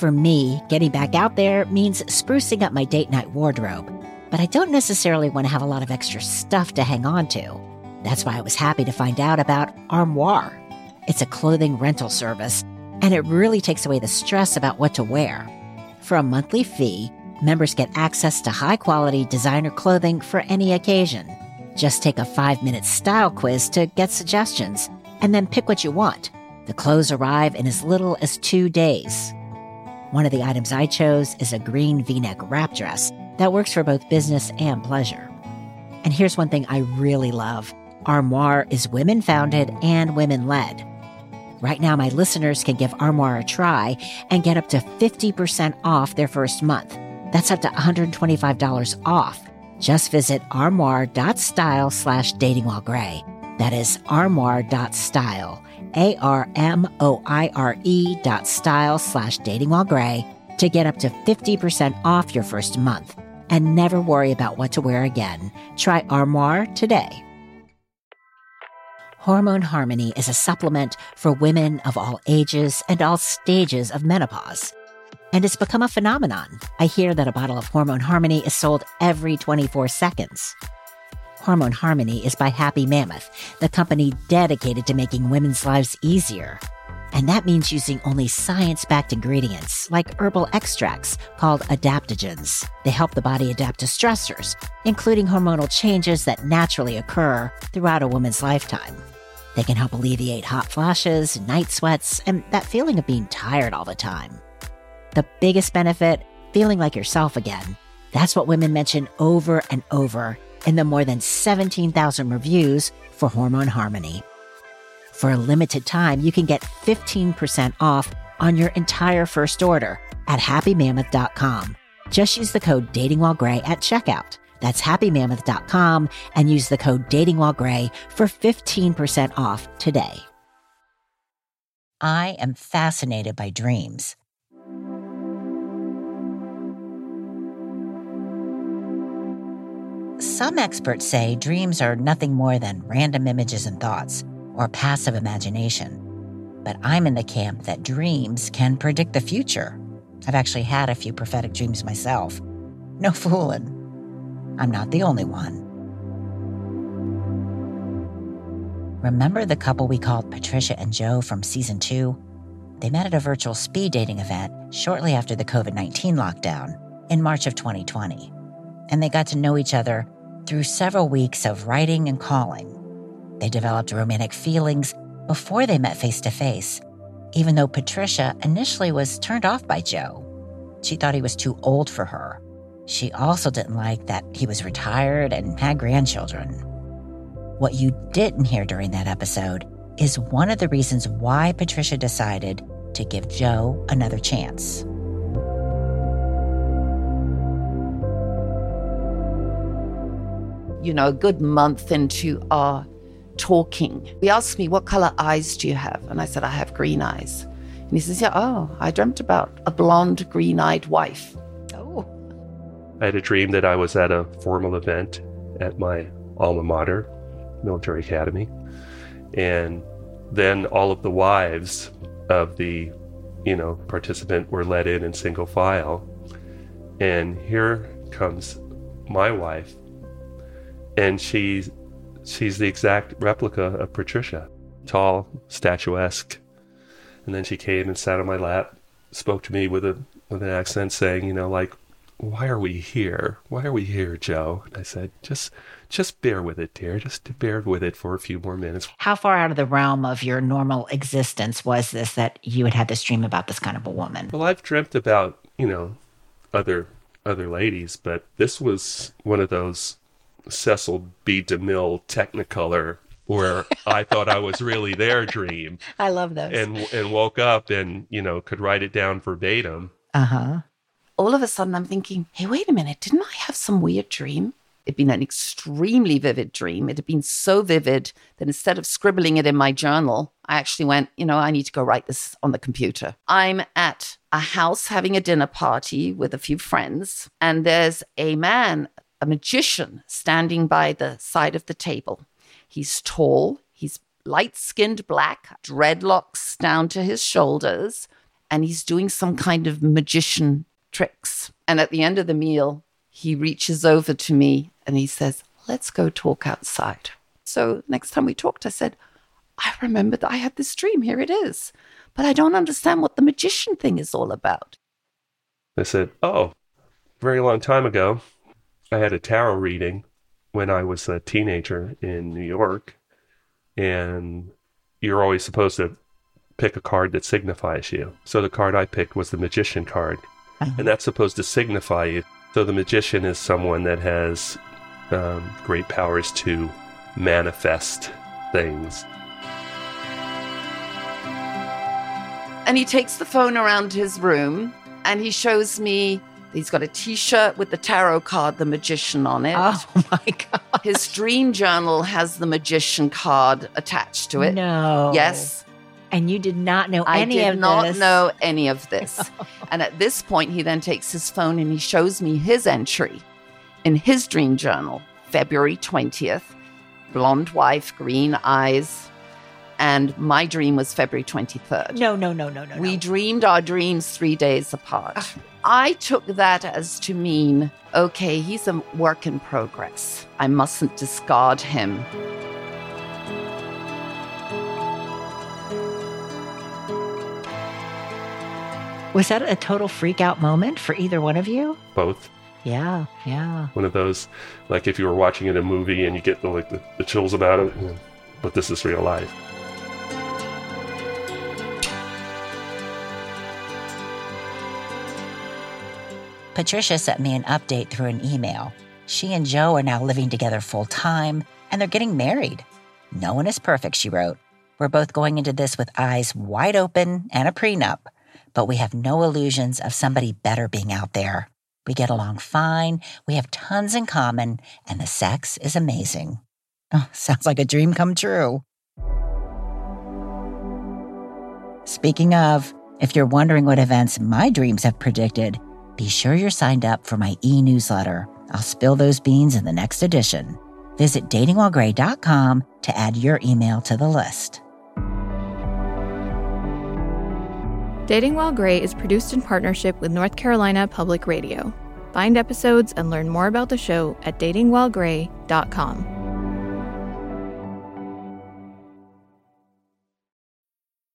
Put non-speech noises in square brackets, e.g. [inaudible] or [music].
For me, getting back out there means sprucing up my date night wardrobe, but I don't necessarily want to have a lot of extra stuff to hang on to. That's why I was happy to find out about Armoire. It's a clothing rental service, and it really takes away the stress about what to wear. For a monthly fee, members get access to high quality designer clothing for any occasion. Just take a five minute style quiz to get suggestions, and then pick what you want. The clothes arrive in as little as two days. One of the items I chose is a green v neck wrap dress that works for both business and pleasure. And here's one thing I really love Armoire is women founded and women led. Right now, my listeners can give Armoire a try and get up to 50% off their first month. That's up to $125 off. Just visit armoire.style slash dating gray. That is armoire.style, A R M O I R E dot style slash dating while gray to get up to 50% off your first month and never worry about what to wear again. Try Armoire today. Hormone Harmony is a supplement for women of all ages and all stages of menopause. And it's become a phenomenon. I hear that a bottle of Hormone Harmony is sold every 24 seconds. Hormone Harmony is by Happy Mammoth, the company dedicated to making women's lives easier. And that means using only science backed ingredients like herbal extracts called adaptogens. They help the body adapt to stressors, including hormonal changes that naturally occur throughout a woman's lifetime. They can help alleviate hot flashes, night sweats, and that feeling of being tired all the time. The biggest benefit feeling like yourself again. That's what women mention over and over in the more than 17,000 reviews for Hormone Harmony. For a limited time, you can get 15% off on your entire first order at happymammoth.com. Just use the code DatingWhileGray at checkout. That's happymammoth.com and use the code DatingWhileGray for 15% off today. I am fascinated by dreams. Some experts say dreams are nothing more than random images and thoughts or passive imagination. But I'm in the camp that dreams can predict the future. I've actually had a few prophetic dreams myself. No [laughs] fooling. I'm not the only one. Remember the couple we called Patricia and Joe from season two? They met at a virtual speed dating event shortly after the COVID 19 lockdown in March of 2020. And they got to know each other through several weeks of writing and calling. They developed romantic feelings before they met face to face, even though Patricia initially was turned off by Joe. She thought he was too old for her. She also didn't like that he was retired and had grandchildren. What you didn't hear during that episode is one of the reasons why Patricia decided to give Joe another chance. You know, a good month into our talking, he asked me, What color eyes do you have? And I said, I have green eyes. And he says, Yeah, oh, I dreamt about a blonde, green eyed wife. Oh. I had a dream that I was at a formal event at my alma mater, military academy. And then all of the wives of the, you know, participant were let in in single file. And here comes my wife. And she's she's the exact replica of Patricia. Tall, statuesque. And then she came and sat on my lap, spoke to me with a with an accent saying, you know, like, why are we here? Why are we here, Joe? And I said, just just bear with it, dear. Just bear with it for a few more minutes. How far out of the realm of your normal existence was this that you had had this dream about this kind of a woman? Well, I've dreamt about, you know, other other ladies, but this was one of those Cecil B. DeMille Technicolor where I thought I was really there dream. [laughs] I love those. And and woke up and, you know, could write it down verbatim. Uh-huh. All of a sudden, I'm thinking, hey, wait a minute, didn't I have some weird dream? It'd been an extremely vivid dream. It had been so vivid that instead of scribbling it in my journal, I actually went, you know, I need to go write this on the computer. I'm at a house having a dinner party with a few friends, and there's a man, a magician, standing by the side of the table. He's tall, he's light skinned black, dreadlocks down to his shoulders, and he's doing some kind of magician tricks. And at the end of the meal, he reaches over to me and he says, Let's go talk outside. So next time we talked, I said, I remember that I had this dream. Here it is. But I don't understand what the magician thing is all about. I said, Oh, very long time ago, I had a tarot reading when I was a teenager in New York. And you're always supposed to pick a card that signifies you. So the card I picked was the magician card. Uh-huh. And that's supposed to signify you. So the magician is someone that has um, great powers to manifest things. And he takes the phone around his room and he shows me he's got a t shirt with the tarot card, the magician on it. Oh [laughs] my God. His dream journal has the magician card attached to it. No. Yes. And you did not know I any of this. I did not know any of this. [laughs] and at this point, he then takes his phone and he shows me his entry in his dream journal, February 20th. Blonde wife, green eyes. And my dream was February 23rd. No, no, no, no, no. We no. dreamed our dreams three days apart. Ah. I took that as to mean, okay, he's a work in progress. I mustn't discard him. Was that a total freak out moment for either one of you? Both. Yeah, yeah. One of those, like if you were watching in a movie and you get the, like the, the chills about it, but this is real life. Patricia sent me an update through an email. She and Joe are now living together full time and they're getting married. No one is perfect, she wrote. We're both going into this with eyes wide open and a prenup, but we have no illusions of somebody better being out there. We get along fine, we have tons in common, and the sex is amazing. Oh, [laughs] sounds like a dream come true. Speaking of, if you're wondering what events my dreams have predicted, be sure you're signed up for my e newsletter. I'll spill those beans in the next edition. Visit datingwhilegray.com to add your email to the list. Dating While Gray is produced in partnership with North Carolina Public Radio. Find episodes and learn more about the show at datingwhilegray.com.